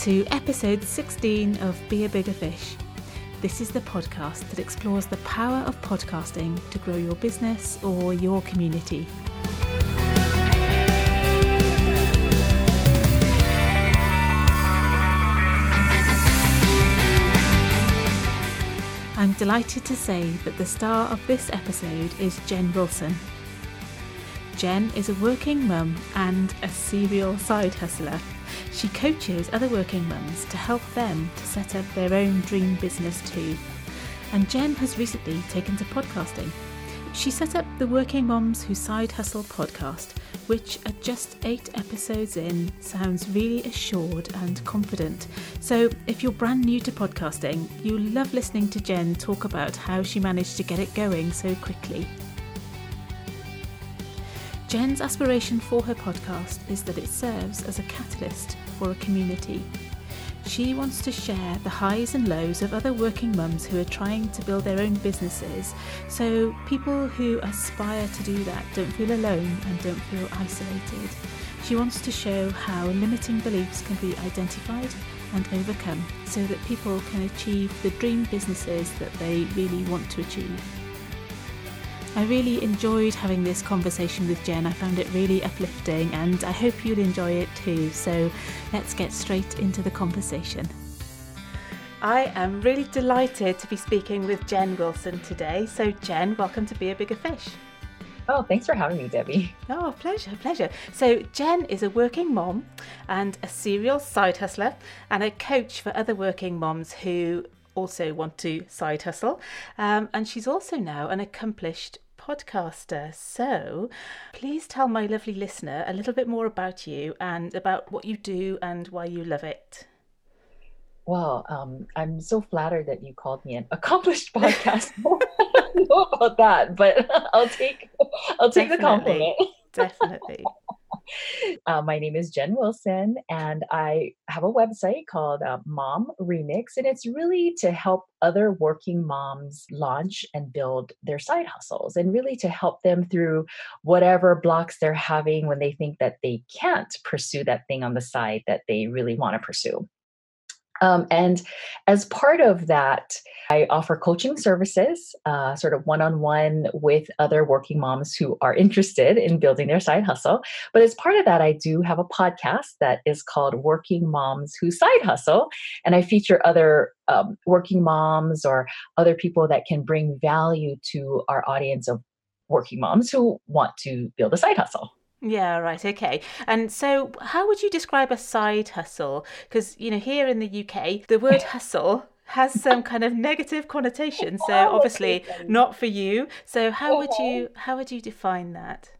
to episode 16 of Be a Bigger Fish. This is the podcast that explores the power of podcasting to grow your business or your community. I'm delighted to say that the star of this episode is Jen Wilson. Jen is a working mum and a serial side hustler. She coaches other working mums to help them to set up their own dream business too. And Jen has recently taken to podcasting. She set up the Working Moms Who Side Hustle podcast, which at just eight episodes in sounds really assured and confident. So if you're brand new to podcasting, you'll love listening to Jen talk about how she managed to get it going so quickly. Jen's aspiration for her podcast is that it serves as a catalyst for a community. She wants to share the highs and lows of other working mums who are trying to build their own businesses so people who aspire to do that don't feel alone and don't feel isolated. She wants to show how limiting beliefs can be identified and overcome so that people can achieve the dream businesses that they really want to achieve. I really enjoyed having this conversation with Jen. I found it really uplifting and I hope you'll enjoy it too. So let's get straight into the conversation. I am really delighted to be speaking with Jen Wilson today. So, Jen, welcome to Be a Bigger Fish. Oh, thanks for having me, Debbie. Oh, pleasure, pleasure. So, Jen is a working mom and a serial side hustler and a coach for other working moms who also want to side hustle. Um, and she's also now an accomplished podcaster. So please tell my lovely listener a little bit more about you and about what you do and why you love it. Well, um, I'm so flattered that you called me an accomplished podcaster. I don't know about that, but I'll take I'll take Definitely. the compliment. Definitely. Uh, my name is Jen Wilson, and I have a website called uh, Mom Remix, and it's really to help other working moms launch and build their side hustles, and really to help them through whatever blocks they're having when they think that they can't pursue that thing on the side that they really want to pursue. Um, and as part of that, I offer coaching services, uh, sort of one on one with other working moms who are interested in building their side hustle. But as part of that, I do have a podcast that is called Working Moms Who Side Hustle. And I feature other um, working moms or other people that can bring value to our audience of working moms who want to build a side hustle. Yeah, right. Okay. And so, how would you describe a side hustle? Because, you know, here in the UK, the word hustle has some kind of negative connotation. So, obviously, not for you. So, how would you how would you define that?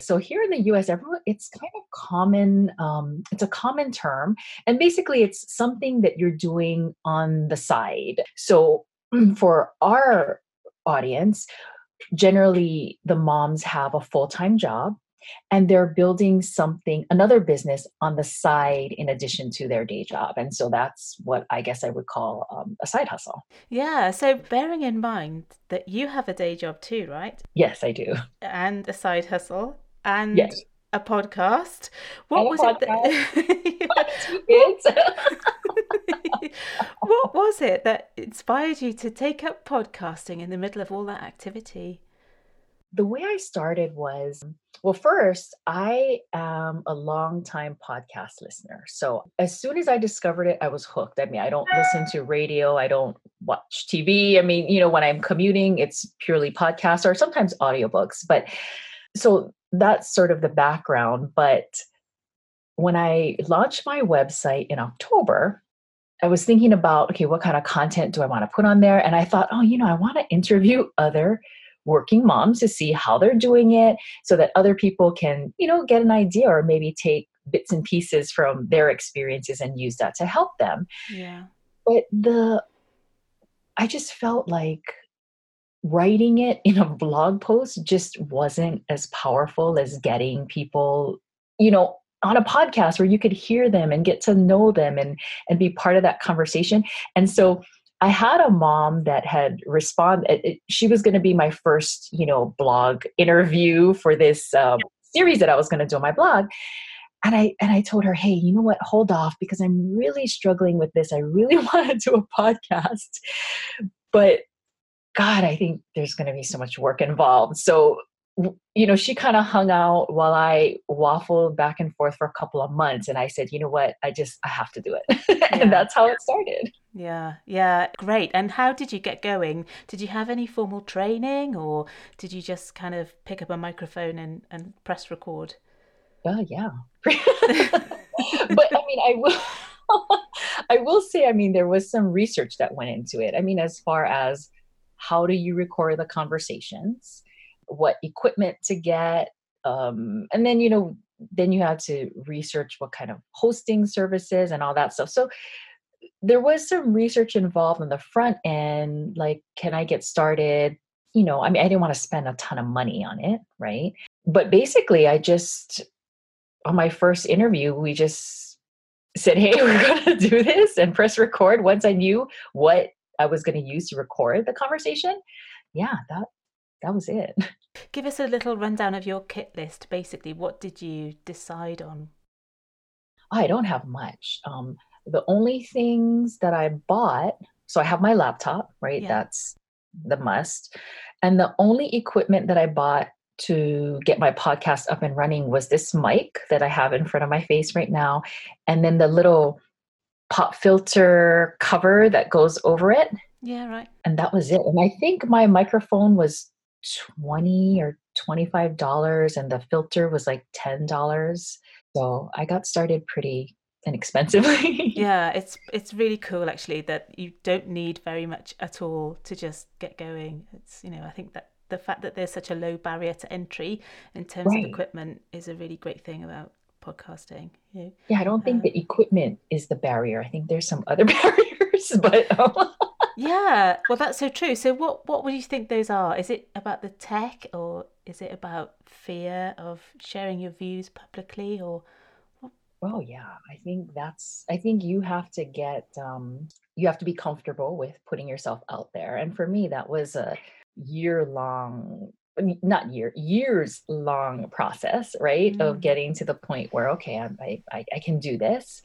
So here in the U.S., everyone it's kind of common. Um, it's a common term, and basically, it's something that you're doing on the side. So for our audience, generally the moms have a full time job and they're building something another business on the side in addition to their day job. And so that's what i guess i would call um, a side hustle. Yeah so bearing in mind that you have a day job too right? Yes i do. And a side hustle and yes. a podcast. What was podcast. it that... what was it that inspired you to take up podcasting in the middle of all that activity the way I started was well, first, I am a long time podcast listener. So as soon as I discovered it, I was hooked. I mean, I don't listen ah. to radio, I don't watch TV. I mean, you know, when I'm commuting, it's purely podcasts or sometimes audiobooks. But so that's sort of the background. But when I launched my website in October, I was thinking about, okay, what kind of content do I want to put on there? And I thought, oh, you know, I want to interview other working moms to see how they're doing it so that other people can, you know, get an idea or maybe take bits and pieces from their experiences and use that to help them. Yeah. But the I just felt like writing it in a blog post just wasn't as powerful as getting people, you know, on a podcast where you could hear them and get to know them and and be part of that conversation. And so I had a mom that had responded. She was going to be my first, you know, blog interview for this um, series that I was going to do on my blog. and I and I told her, hey, you know what? Hold off because I'm really struggling with this. I really want to do a podcast, but God, I think there's going to be so much work involved. So you know, she kind of hung out while I waffled back and forth for a couple of months. And I said, you know what? I just, I have to do it. Yeah. and that's how it started. Yeah. Yeah. Great. And how did you get going? Did you have any formal training or did you just kind of pick up a microphone and, and press record? Well, yeah. but I mean, I will. I will say, I mean, there was some research that went into it. I mean, as far as how do you record the conversations, what equipment to get um, and then you know then you had to research what kind of hosting services and all that stuff so there was some research involved on the front end like can i get started you know i mean i didn't want to spend a ton of money on it right but basically i just on my first interview we just said hey we're going to do this and press record once i knew what i was going to use to record the conversation yeah that that was it. Give us a little rundown of your kit list. Basically, what did you decide on? I don't have much. Um, the only things that I bought, so I have my laptop, right? Yeah. That's the must. And the only equipment that I bought to get my podcast up and running was this mic that I have in front of my face right now. And then the little pop filter cover that goes over it. Yeah, right. And that was it. And I think my microphone was 20 or 25 dollars and the filter was like 10 dollars so i got started pretty inexpensively yeah it's it's really cool actually that you don't need very much at all to just get going it's you know i think that the fact that there's such a low barrier to entry in terms right. of equipment is a really great thing about podcasting know? yeah i don't think uh, the equipment is the barrier i think there's some other barriers but um, yeah, well, that's so true. So, what what would you think those are? Is it about the tech, or is it about fear of sharing your views publicly, or? Well, yeah, I think that's. I think you have to get. Um, you have to be comfortable with putting yourself out there, and for me, that was a year long not year years long process right mm. of getting to the point where okay I'm, I, I i can do this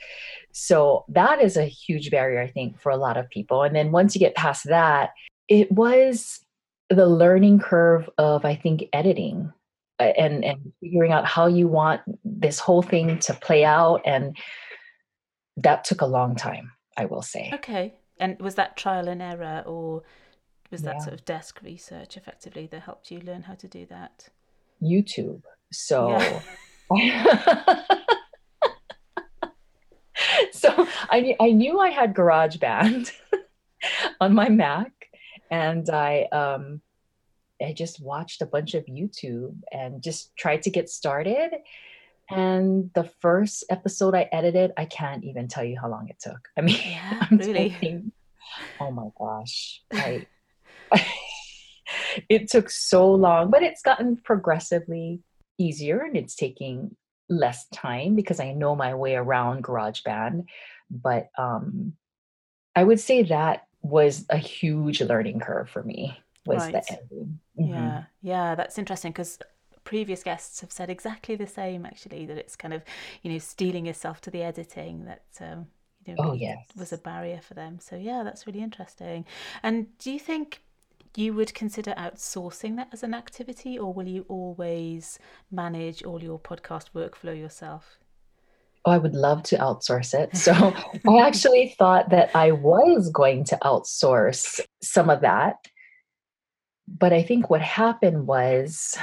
so that is a huge barrier i think for a lot of people and then once you get past that it was the learning curve of i think editing and and figuring out how you want this whole thing to play out and that took a long time i will say okay and was that trial and error or was that yeah. sort of desk research effectively that helped you learn how to do that? YouTube. So yeah. so I I knew I had GarageBand on my Mac and I um I just watched a bunch of YouTube and just tried to get started. And the first episode I edited, I can't even tell you how long it took. I mean, yeah, really? Thinking, oh my gosh. I it took so long, but it's gotten progressively easier and it's taking less time because I know my way around GarageBand. But um, I would say that was a huge learning curve for me. Was right. the. Mm-hmm. Yeah, yeah, that's interesting because previous guests have said exactly the same. Actually, that it's kind of you know steeling yourself to the editing that. Um, you know, oh, yes. was a barrier for them. So yeah, that's really interesting. And do you think you would consider outsourcing that as an activity, or will you always manage all your podcast workflow yourself? Oh, I would love to outsource it. So I actually thought that I was going to outsource some of that. But I think what happened was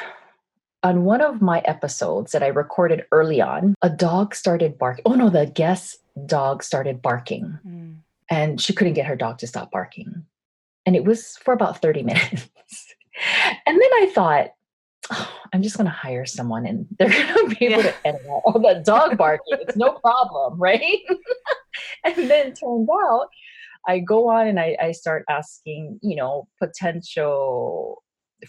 on one of my episodes that I recorded early on, a dog started barking. Oh no, the guest dog started barking. Mm. And she couldn't get her dog to stop barking and it was for about 30 minutes. and then I thought, oh, I'm just going to hire someone and they're going to be able yeah. to edit all that dog barking. it's no problem, right? and then it turns out I go on and I, I start asking, you know, potential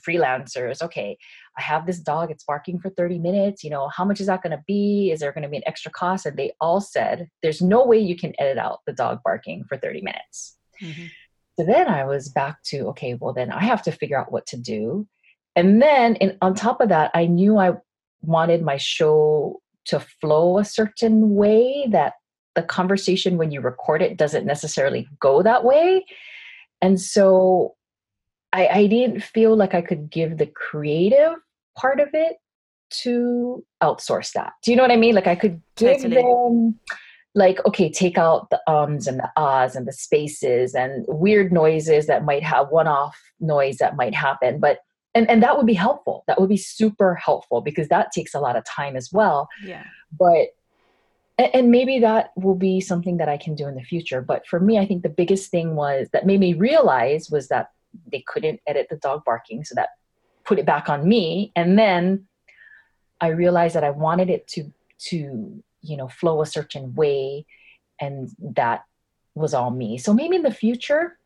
freelancers, okay, I have this dog, it's barking for 30 minutes, you know, how much is that going to be? Is there going to be an extra cost? And they all said, there's no way you can edit out the dog barking for 30 minutes. Mm-hmm. So then I was back to, okay, well, then I have to figure out what to do. And then in, on top of that, I knew I wanted my show to flow a certain way that the conversation when you record it doesn't necessarily go that way. And so I, I didn't feel like i could give the creative part of it to outsource that. Do you know what i mean? Like i could give totally. them like okay take out the ums and the ahs and the spaces and weird noises that might have one-off noise that might happen but and and that would be helpful. That would be super helpful because that takes a lot of time as well. Yeah. But and maybe that will be something that i can do in the future but for me i think the biggest thing was that made me realize was that they couldn't edit the dog barking so that put it back on me. And then i realized that i wanted it to to you know flow a certain way and that was all me. So maybe in the future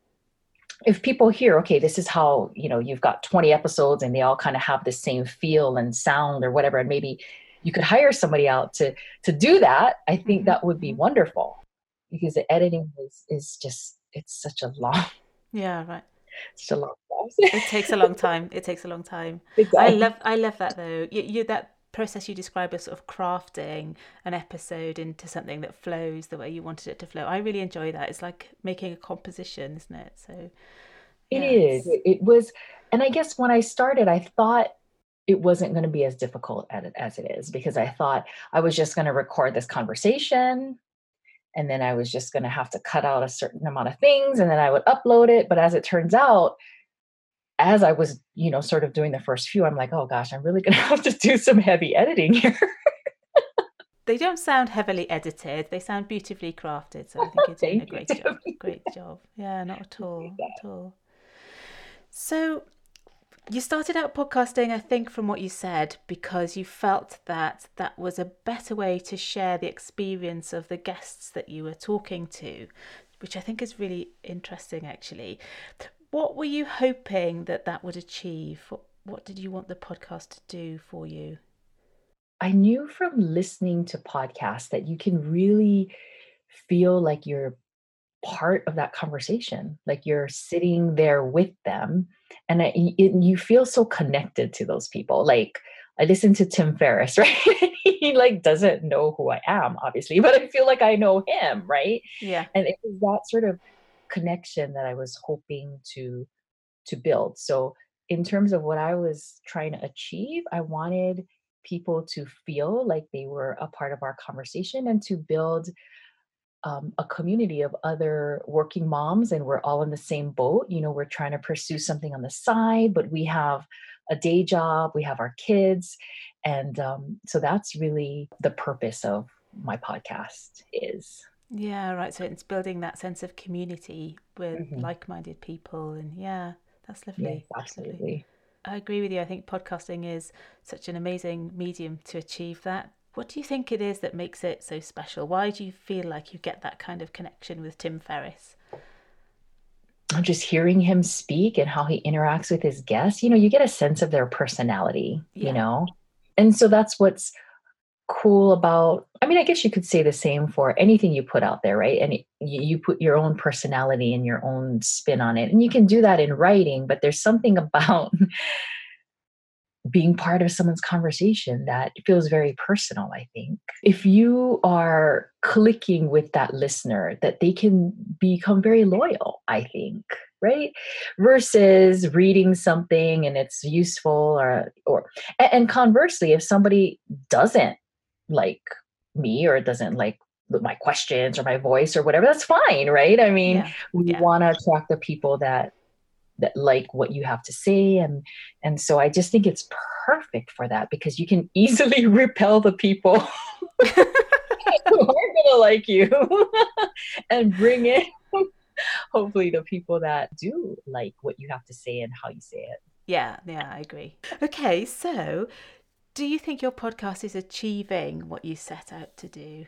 if people hear okay this is how you know you've got 20 episodes and they all kind of have the same feel and sound or whatever and maybe you could hire somebody out to to do that i think mm-hmm. that would be wonderful because the editing is is just it's such a long yeah right such a long process it takes a long time it takes a long time exactly. i love i love that though you, you that process you describe as sort of crafting an episode into something that flows the way you wanted it to flow. I really enjoy that. It's like making a composition, isn't it? So it is. It was, and I guess when I started, I thought it wasn't going to be as difficult as it is because I thought I was just going to record this conversation and then I was just going to have to cut out a certain amount of things and then I would upload it. But as it turns out, as I was, you know, sort of doing the first few, I'm like, oh gosh, I'm really going to have to do some heavy editing here. they don't sound heavily edited. They sound beautifully crafted. So I think you're doing a great job. Great job. Yeah, not at all. Not at all. So you started out podcasting, I think, from what you said, because you felt that that was a better way to share the experience of the guests that you were talking to, which I think is really interesting, actually. What were you hoping that that would achieve? What, what did you want the podcast to do for you? I knew from listening to podcasts that you can really feel like you're part of that conversation, like you're sitting there with them, and it, it, you feel so connected to those people. Like I listen to Tim Ferriss, right? he like doesn't know who I am, obviously, but I feel like I know him, right? Yeah. And it was that sort of connection that I was hoping to to build. So in terms of what I was trying to achieve, I wanted people to feel like they were a part of our conversation and to build um, a community of other working moms and we're all in the same boat you know we're trying to pursue something on the side but we have a day job we have our kids and um, so that's really the purpose of my podcast is yeah, right. So it's building that sense of community with mm-hmm. like-minded people, and yeah, that's lovely. Yes, absolutely. I agree with you. I think podcasting is such an amazing medium to achieve that. What do you think it is that makes it so special? Why do you feel like you get that kind of connection with Tim Ferriss? I'm Just hearing him speak and how he interacts with his guests, you know, you get a sense of their personality, yeah. you know? And so that's what's cool about i mean i guess you could say the same for anything you put out there right and you, put your own personality and your own spin on it and you can do that in writing but there's something about being part of someone's conversation that feels very personal i think if you are clicking with that listener that they can become very loyal i think right versus reading something and it's useful or or and conversely if somebody doesn't like me or doesn't like my questions or my voice or whatever that's fine right i mean yeah. we yeah. want to attract the people that that like what you have to say and and so i just think it's perfect for that because you can easily repel the people who aren't gonna like you and bring in hopefully the people that do like what you have to say and how you say it yeah yeah i agree okay so do you think your podcast is achieving what you set out to do?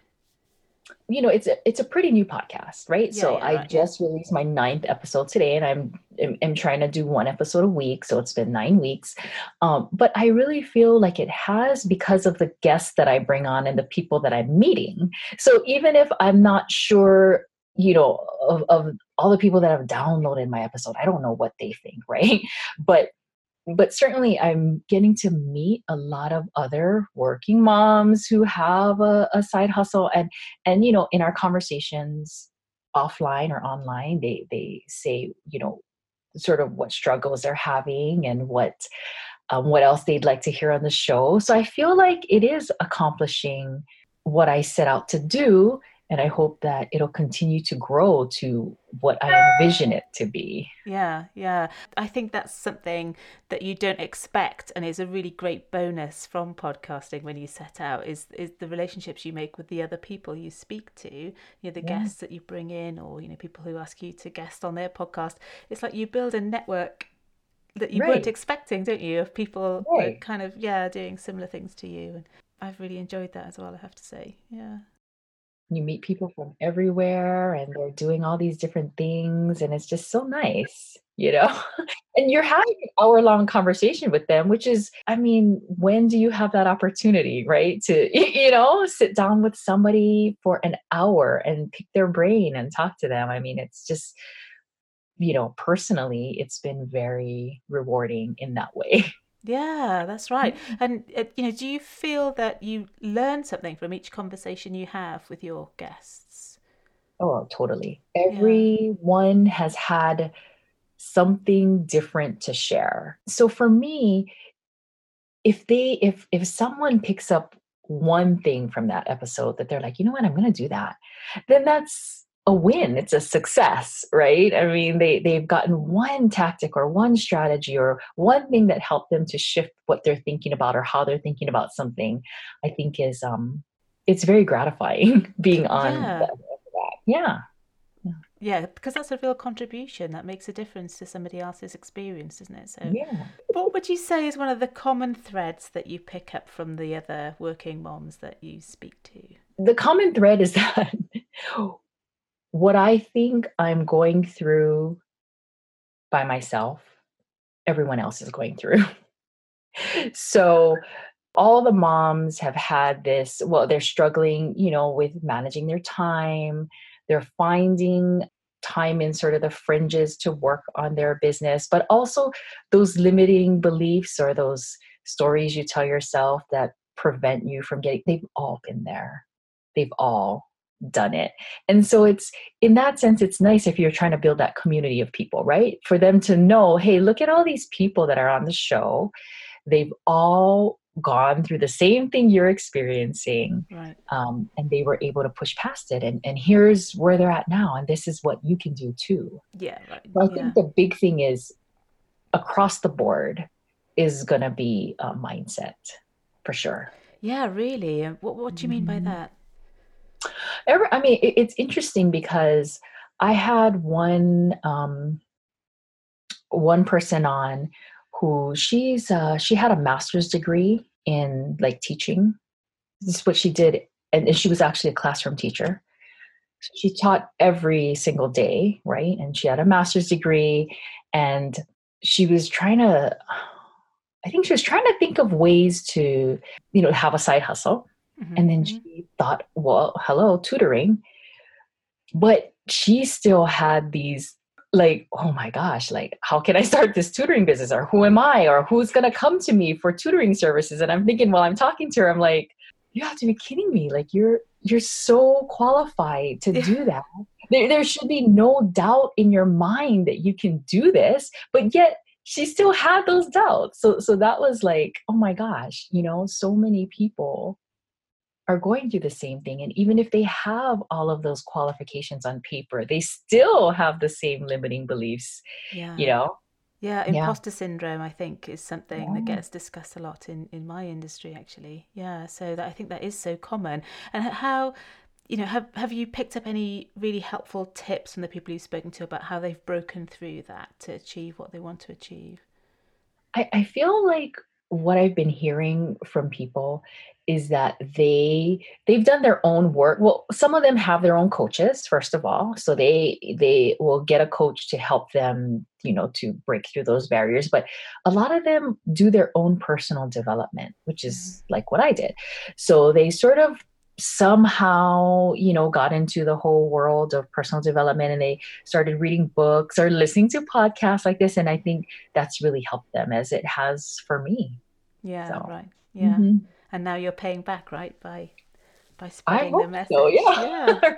You know, it's a, it's a pretty new podcast, right? Yeah, so yeah, I right, just released my ninth episode today, and I'm, I'm, I'm trying to do one episode a week. So it's been nine weeks, um, but I really feel like it has because of the guests that I bring on and the people that I'm meeting. So even if I'm not sure you know of, of all the people that have downloaded my episode i don't know what they think right but but certainly i'm getting to meet a lot of other working moms who have a, a side hustle and and you know in our conversations offline or online they they say you know sort of what struggles they're having and what um, what else they'd like to hear on the show. So i feel like it is accomplishing what i set out to do and I hope that it'll continue to grow to what I envision it to be. Yeah, yeah. I think that's something that you don't expect and is a really great bonus from podcasting when you set out is is the relationships you make with the other people you speak to, you know, the yeah. guests that you bring in or, you know, people who ask you to guest on their podcast. It's like you build a network that you right. weren't expecting, don't you, of people right. kind of, yeah, doing similar things to you. And I've really enjoyed that as well, I have to say. Yeah you meet people from everywhere and they're doing all these different things and it's just so nice you know? And you're having an hour long conversation with them which is i mean when do you have that opportunity right to you know sit down with somebody for an hour and pick their brain and talk to them? I mean it's just you know personally it's been very rewarding in that way Yeah, that's right. Mm. And uh, you know, do you feel that you learn something from each conversation you have with your guests? Oh, totally. Everyone yeah. has had something different to share. So for me, if they if if someone picks up one thing from that episode that they're like, "You know what? I'm going to do that." Then that's a win it's a success right? I mean they they've gotten one tactic or one strategy or one thing that helped them to shift what they're thinking about or how they're thinking about something i think is um it's very gratifying being on yeah. that. Yeah. Yeah because that's a real contribution that makes a difference to somebody else's experience isn't it? So yeah. what would you say is one of the common threads that you pick up from the other working moms that you speak to? The common thread is that what I think I'm going through by myself, everyone else is going through. so all the moms have had this, well, they're struggling, you know, with managing their time. They're finding time in sort of the fringes to work on their business, but also those limiting beliefs or those stories you tell yourself that prevent you from getting, they've all been there. They've all done it. And so it's in that sense, it's nice if you're trying to build that community of people, right? For them to know, hey, look at all these people that are on the show. They've all gone through the same thing you're experiencing right. um, and they were able to push past it and, and here's where they're at now and this is what you can do too yeah right. so i yeah. think the big thing is across the board is going to be a mindset for sure yeah really what, what do you mean by mm-hmm. that Every, I mean, it, it's interesting because I had one um, one person on who she's uh, she had a master's degree in like teaching. This is what she did, and, and she was actually a classroom teacher. She taught every single day, right? And she had a master's degree, and she was trying to. I think she was trying to think of ways to, you know, have a side hustle Mm-hmm. And then mm-hmm. she thought, well, hello, tutoring. But she still had these like, oh my gosh, like, how can I start this tutoring business? Or who am I? Or who's going to come to me for tutoring services? And I'm thinking while I'm talking to her, I'm like, you have to be kidding me. Like, you're, you're so qualified to do that. There, there should be no doubt in your mind that you can do this, but yet she still had those doubts. So, so that was like, oh my gosh, you know, so many people are going through the same thing. And even if they have all of those qualifications on paper, they still have the same limiting beliefs, yeah. you know? Yeah, imposter yeah. syndrome, I think, is something yeah. that gets discussed a lot in, in my industry, actually. Yeah, so that I think that is so common. And how, you know, have, have you picked up any really helpful tips from the people you've spoken to about how they've broken through that to achieve what they want to achieve? I, I feel like what I've been hearing from people is that they they've done their own work. Well some of them have their own coaches first of all so they they will get a coach to help them you know to break through those barriers but a lot of them do their own personal development which is mm-hmm. like what i did. So they sort of somehow you know got into the whole world of personal development and they started reading books or listening to podcasts like this and i think that's really helped them as it has for me yeah so. right yeah mm-hmm. and now you're paying back right by by spreading the message so, yeah, yeah.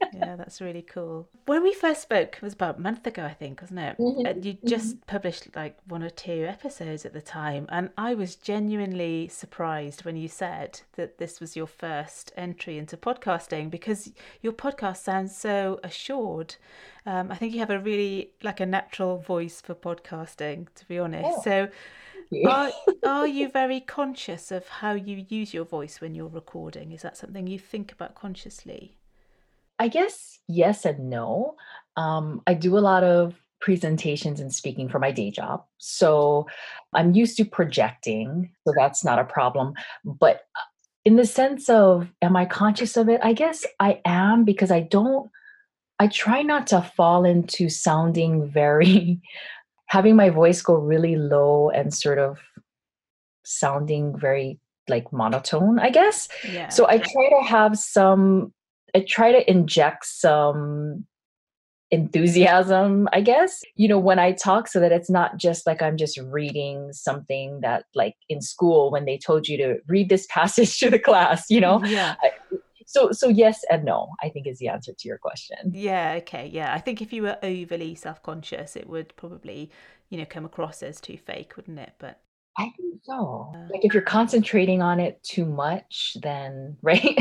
yeah, that's really cool. When we first spoke, it was about a month ago, I think, wasn't it? Mm-hmm. And you mm-hmm. just mm-hmm. published like one or two episodes at the time, and I was genuinely surprised when you said that this was your first entry into podcasting because your podcast sounds so assured. Um, I think you have a really like a natural voice for podcasting, to be honest. Oh. So. Are, are you very conscious of how you use your voice when you're recording? Is that something you think about consciously? I guess yes and no. Um, I do a lot of presentations and speaking for my day job. So I'm used to projecting, so that's not a problem. But uh, in the sense of, am I conscious of it? I guess I am because I don't, I try not to fall into sounding very, having my voice go really low and sort of sounding very like monotone, I guess. Yeah. So I try to have some I try to inject some enthusiasm, I guess, you know, when I talk so that it's not just like I'm just reading something that like in school when they told you to read this passage to the class, you know? Yeah. So so yes and no, I think is the answer to your question. Yeah, okay. Yeah. I think if you were overly self-conscious, it would probably, you know, come across as too fake, wouldn't it? But I think so. Uh, like if you're concentrating on it too much, then right?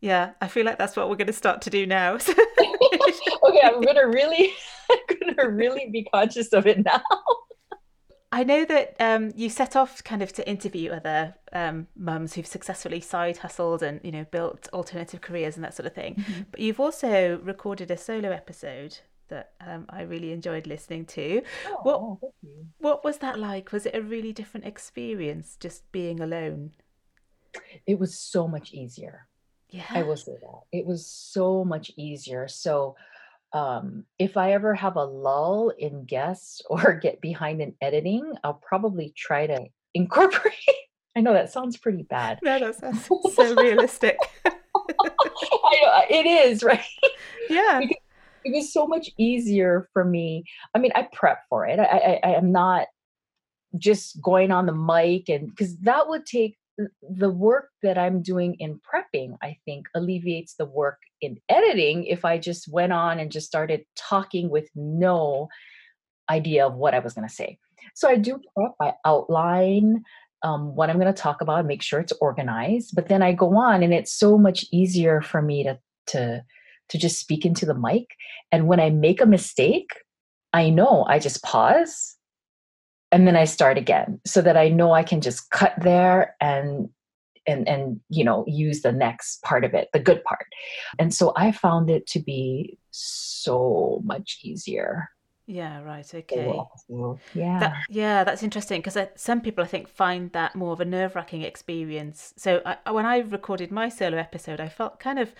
Yeah, I feel like that's what we're going to start to do now. okay, I'm going to really, I'm going to really be conscious of it now. I know that um, you set off kind of to interview other um, mums who've successfully side hustled and you know built alternative careers and that sort of thing. Mm-hmm. But you've also recorded a solo episode that um, I really enjoyed listening to. Oh, what what was that like? Was it a really different experience just being alone? It was so much easier. Yeah. I will say that. It was so much easier. So um if I ever have a lull in guests or get behind in editing, I'll probably try to incorporate. I know that sounds pretty bad. No, that sounds so realistic. I it is, right? Yeah. Because it was so much easier for me. I mean, I prep for it. I, I, I am not just going on the mic and because that would take the work that I'm doing in prepping, I think, alleviates the work in editing if I just went on and just started talking with no idea of what I was going to say. So I do prep, I outline um, what I'm going to talk about, make sure it's organized, but then I go on, and it's so much easier for me to to to just speak into the mic. And when I make a mistake, I know I just pause and then I start again so that I know I can just cut there and and and you know use the next part of it the good part. And so i found it to be so much easier. Yeah right okay. yeah. That, yeah that's interesting because uh, some people i think find that more of a nerve-wracking experience. So I, when i recorded my solo episode i felt kind of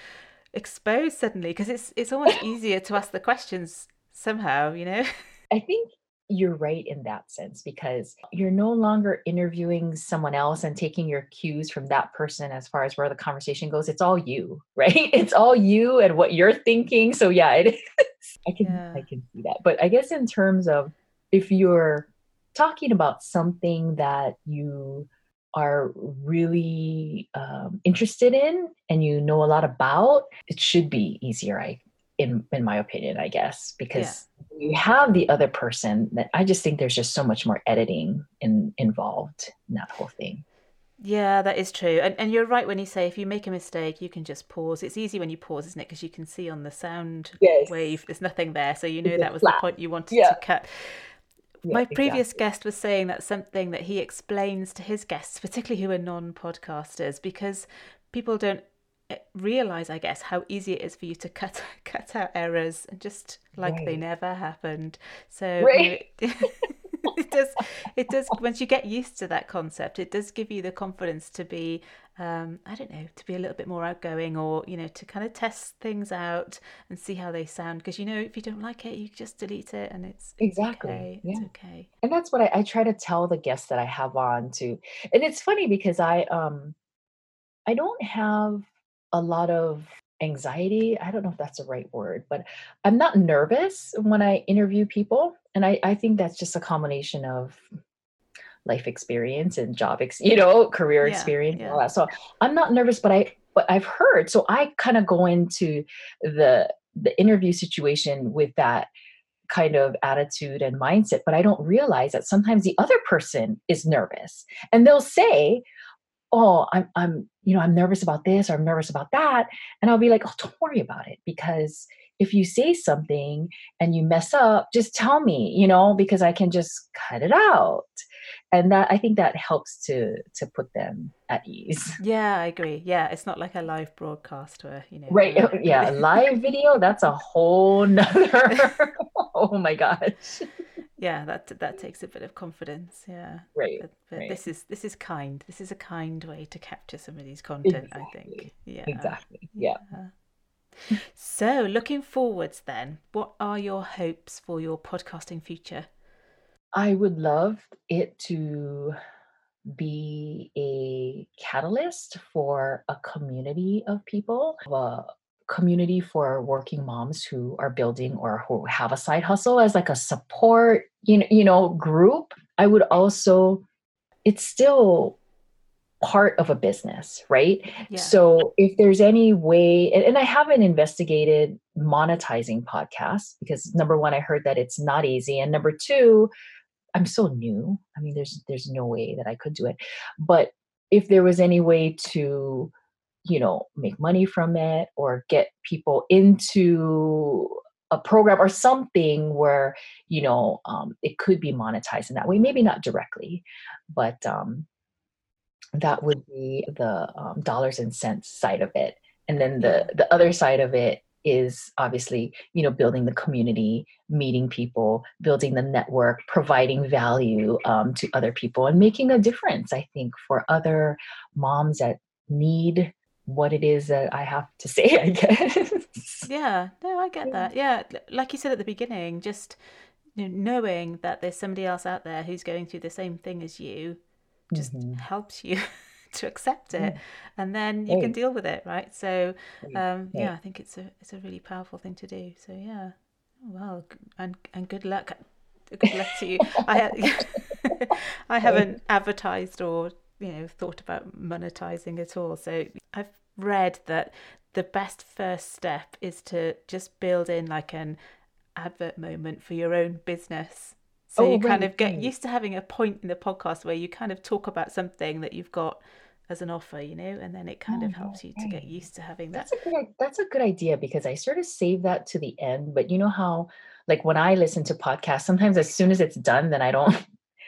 exposed suddenly because it's it's almost easier to ask the questions somehow you know? I think you're right in that sense because you're no longer interviewing someone else and taking your cues from that person as far as where the conversation goes. It's all you, right? It's all you and what you're thinking. So yeah, it is. I can yeah. I can see that. But I guess in terms of if you're talking about something that you are really um, interested in and you know a lot about, it should be easier, I in in my opinion i guess because yeah. you have the other person that i just think there's just so much more editing in, involved in that whole thing yeah that is true and, and you're right when you say if you make a mistake you can just pause it's easy when you pause isn't it because you can see on the sound yes. wave there's nothing there so you know that was flat. the point you wanted yeah. to cut yeah, my previous exactly. guest was saying that's something that he explains to his guests particularly who are non-podcasters because people don't realize i guess how easy it is for you to cut cut out errors and just like right. they never happened so right. you it does it does once you get used to that concept it does give you the confidence to be um, i don't know to be a little bit more outgoing or you know to kind of test things out and see how they sound because you know if you don't like it you just delete it and it's, it's exactly okay. yeah. it's okay and that's what I, I try to tell the guests that i have on to and it's funny because i um I don't have a lot of anxiety. I don't know if that's the right word, but I'm not nervous when I interview people. And I, I think that's just a combination of life experience and job, ex- you know, career yeah, experience, yeah. all that. So I'm not nervous, but I, but I've heard. So I kind of go into the the interview situation with that kind of attitude and mindset, but I don't realize that sometimes the other person is nervous, and they'll say, "Oh, I'm, I'm, you know, I'm nervous about this or I'm nervous about that," and I'll be like, "Oh, don't worry about it because." if you say something and you mess up, just tell me, you know, because I can just cut it out. And that I think that helps to to put them at ease. Yeah, I agree. Yeah, it's not like a live broadcast where, you know. Right. Oh, yeah, live video, that's a whole nother oh my gosh. Yeah, that that takes a bit of confidence. Yeah. Right. But, but right. this is this is kind. This is a kind way to capture somebody's content, exactly. I think. Yeah. Exactly. yeah. yeah. So, looking forwards then, what are your hopes for your podcasting future? I would love it to be a catalyst for a community of people, a community for working moms who are building or who have a side hustle as like a support, you know, you know, group. I would also it's still part of a business, right? Yeah. So if there's any way, and, and, I haven't investigated monetizing podcasts because number one, I heard that it's not easy, and number two, I'm so new. I mean, there's there's no way that I could do it. But if there was any way to, you know, make money from it or get people into a program or something where you know um, it could be monetized in that way maybe not directly but um, that would be the um, dollars and cents side of it and then the the other side of it is obviously you know building the community meeting people building the network providing value um, to other people and making a difference i think for other moms that need what it is that i have to say i guess. Yeah no i get that. Yeah like you said at the beginning just you know, knowing that there's somebody else out there who's going through the same thing as you just mm-hmm. helps you to accept it and then you can deal with it right? So um, yeah. i think it's a it's a really powerful thing to do. So yeah. Oh, well and and good luck. Good luck to you. I i haven't advertised or you know thought about monetizing at all. So i've read that the best first step is to just build in like an advert moment for your own business so oh, you kind of get hmm. used to having a point in the podcast where you kind of talk about something that you've got as an offer, you know, and then it kind oh, of helps you to get used to having that. That's a good that's a good idea because I sort of save that to the end. But you know how like when I listen to podcasts, sometimes as soon as it's done, then I don't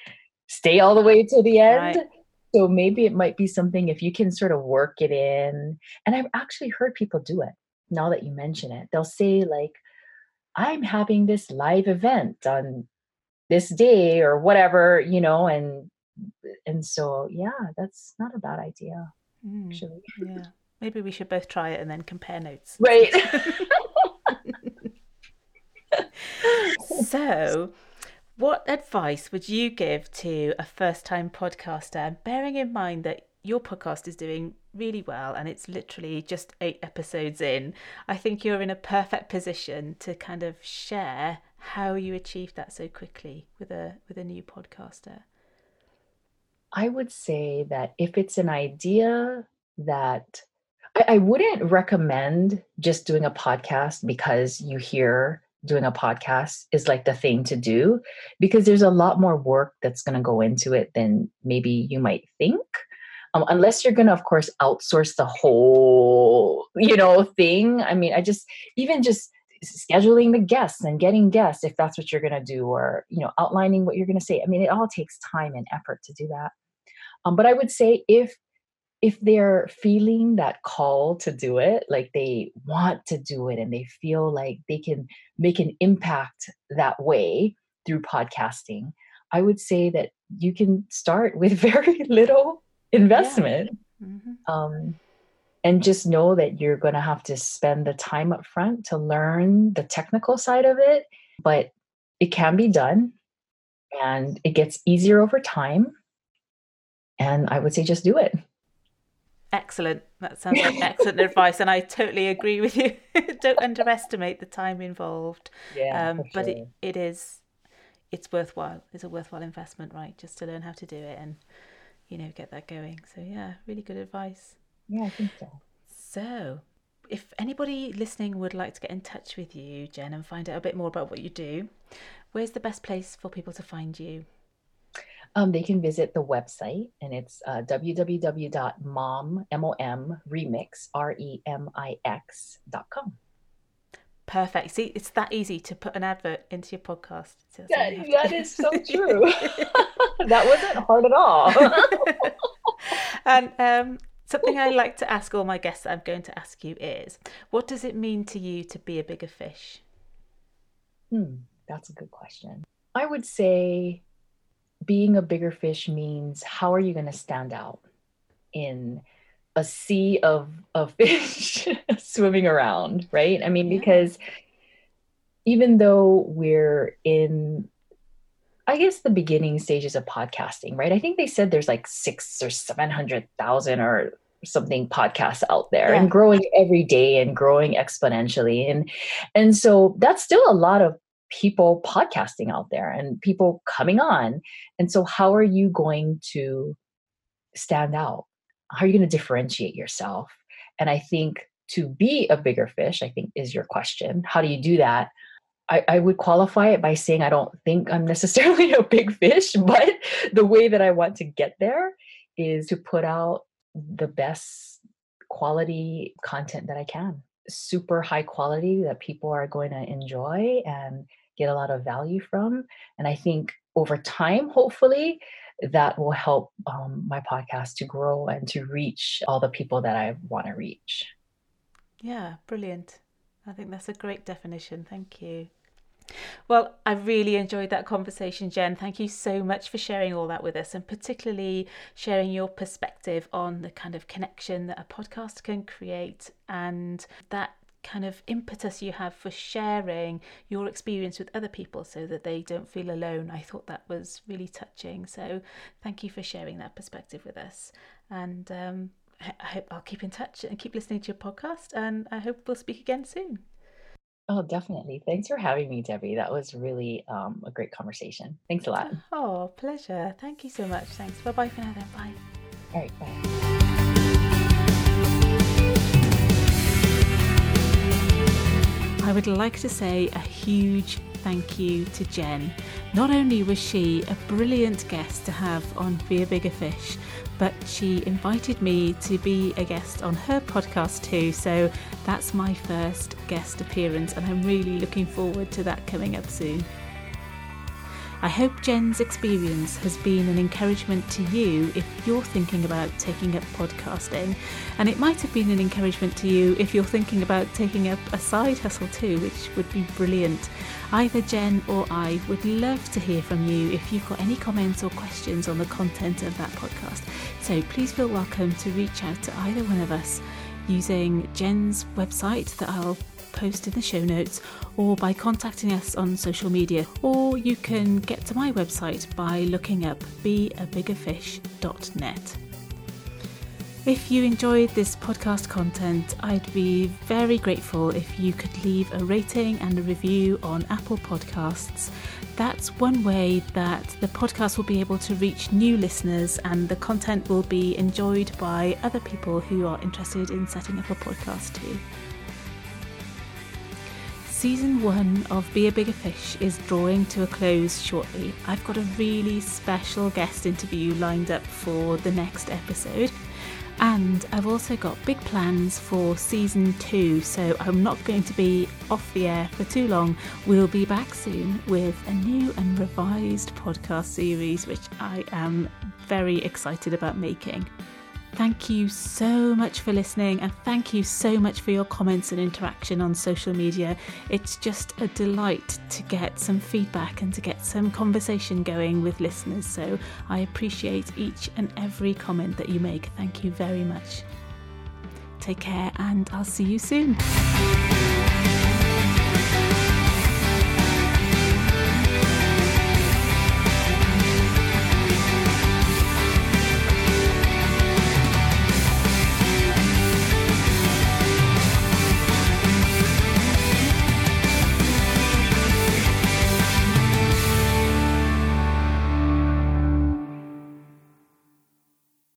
stay all the way to the end. Right. So maybe it might be something if you can sort of work it in. And I've actually heard people do it now that you mention it. They'll say like, I'm having this live event on this day or whatever you know and and so yeah that's not a bad idea mm, actually. yeah. Maybe we should both try it and then compare notes. Right. So what advice would you give to a first time podcaster bearing in mind that your podcast is doing really well and it's literally just eight episodes in? I think you're in a perfect position to kind of share how you achieved that so quickly with a with a new podcaster? I would say that if it's an idea that I, I wouldn't recommend just doing a podcast because you hear doing a podcast is like the thing to do because there's a lot more work that's going to go into it than maybe you might think um, unless you're going to of course outsource the whole you know thing. I mean i just even just scheduling the guests and getting guests if that's what you're going to do or you know outlining what you're going to say i mean it all takes time and effort to do that um, but i would say if if they're feeling that call to do it like they want to do it and they feel like they can make an impact that way through podcasting i would say that you can start with very little investment yeah. mm-hmm. um, and just know that you're going to have to spend the time up front to learn the technical side of it but it can be done and it gets easier over time and i would say just do it excellent. That sounds like excellent advice, and I totally agree with you. Don't underestimate the time involved. Yeah, um, but it, it is it's worthwhile. It's a worthwhile investment, right? Just to learn how to do it and you know get that going. So yeah, really good advice. Yeah, I think so. So, if anybody listening would like to get in touch with you, Jen, and find out a bit more about what you do, where's the best place for people to find you? Um, they can visit the website and it's uh, www.momremix.com. Perfect. See, it's that easy to put an advert into your podcast. So that, that is so true. that wasn't hard at all. and um, something I like to ask all my guests I'm going to ask you is what does it mean to you to be a bigger fish? Hmm, that's a good question. I would say being a bigger fish means how are you going to stand out in a sea of of fish swimming around, right? I mean, yeah. because even though we're in I guess the beginning stages of podcasting, right? I think they said there's like six or seven hundred thousand or something podcasts out there yeah. and growing every day and growing exponentially. And and so that's still a lot of people podcasting out there and people coming on. And so how are you going to stand out? how are you going to differentiate yourself and i think to be a bigger fish i think is your question how do you do that I, I, would qualify it by saying i don't think i'm necessarily a big fish but the way that i want to get there is to put out the best quality content that i can super high quality that people are going to enjoy and get a lot of value from and i think over time hopefully that will help um, my podcast to grow and to reach all the people that I want to reach. Yeah, brilliant. I think that's a great definition. Thank you. Well, I really enjoyed that conversation, Jen. Thank you so much for sharing all that with us and particularly sharing your perspective on the kind of connection that a podcast can create and that kind of impetus you have for sharing your experience with other people so that they don't feel alone. I thought that was really touching. So thank you for sharing that perspective with us. And um, I hope I'll keep in touch and keep listening to your podcast. And I hope we'll speak again soon. Oh, definitely. Thanks for having me, Debbie. That was really um, a great conversation. Thanks a lot. Oh, pleasure. Thank you so much. Thanks. Bye bye for now, then. Bye. All right. Bye. I would like to say a huge thank you to Jen. Not only was she a brilliant guest to have on Be a Bigger Fish, but she invited me to be a guest on her podcast too. So that's my first guest appearance, and I'm really looking forward to that coming up soon. I hope Jen's experience has been an encouragement to you if you're thinking about taking up podcasting, and it might have been an encouragement to you if you're thinking about taking up a side hustle too, which would be brilliant. Either Jen or I would love to hear from you if you've got any comments or questions on the content of that podcast. So please feel welcome to reach out to either one of us using Jen's website that I'll post in the show notes or by contacting us on social media. Or you can get to my website by looking up beabiggerfish.net. If you enjoyed this podcast content, I'd be very grateful if you could leave a rating and a review on Apple Podcasts. That's one way that the podcast will be able to reach new listeners and the content will be enjoyed by other people who are interested in setting up a podcast too. Season one of Be a Bigger Fish is drawing to a close shortly. I've got a really special guest interview lined up for the next episode. And I've also got big plans for season two, so I'm not going to be off the air for too long. We'll be back soon with a new and revised podcast series, which I am very excited about making. Thank you so much for listening and thank you so much for your comments and interaction on social media. It's just a delight to get some feedback and to get some conversation going with listeners. So I appreciate each and every comment that you make. Thank you very much. Take care and I'll see you soon.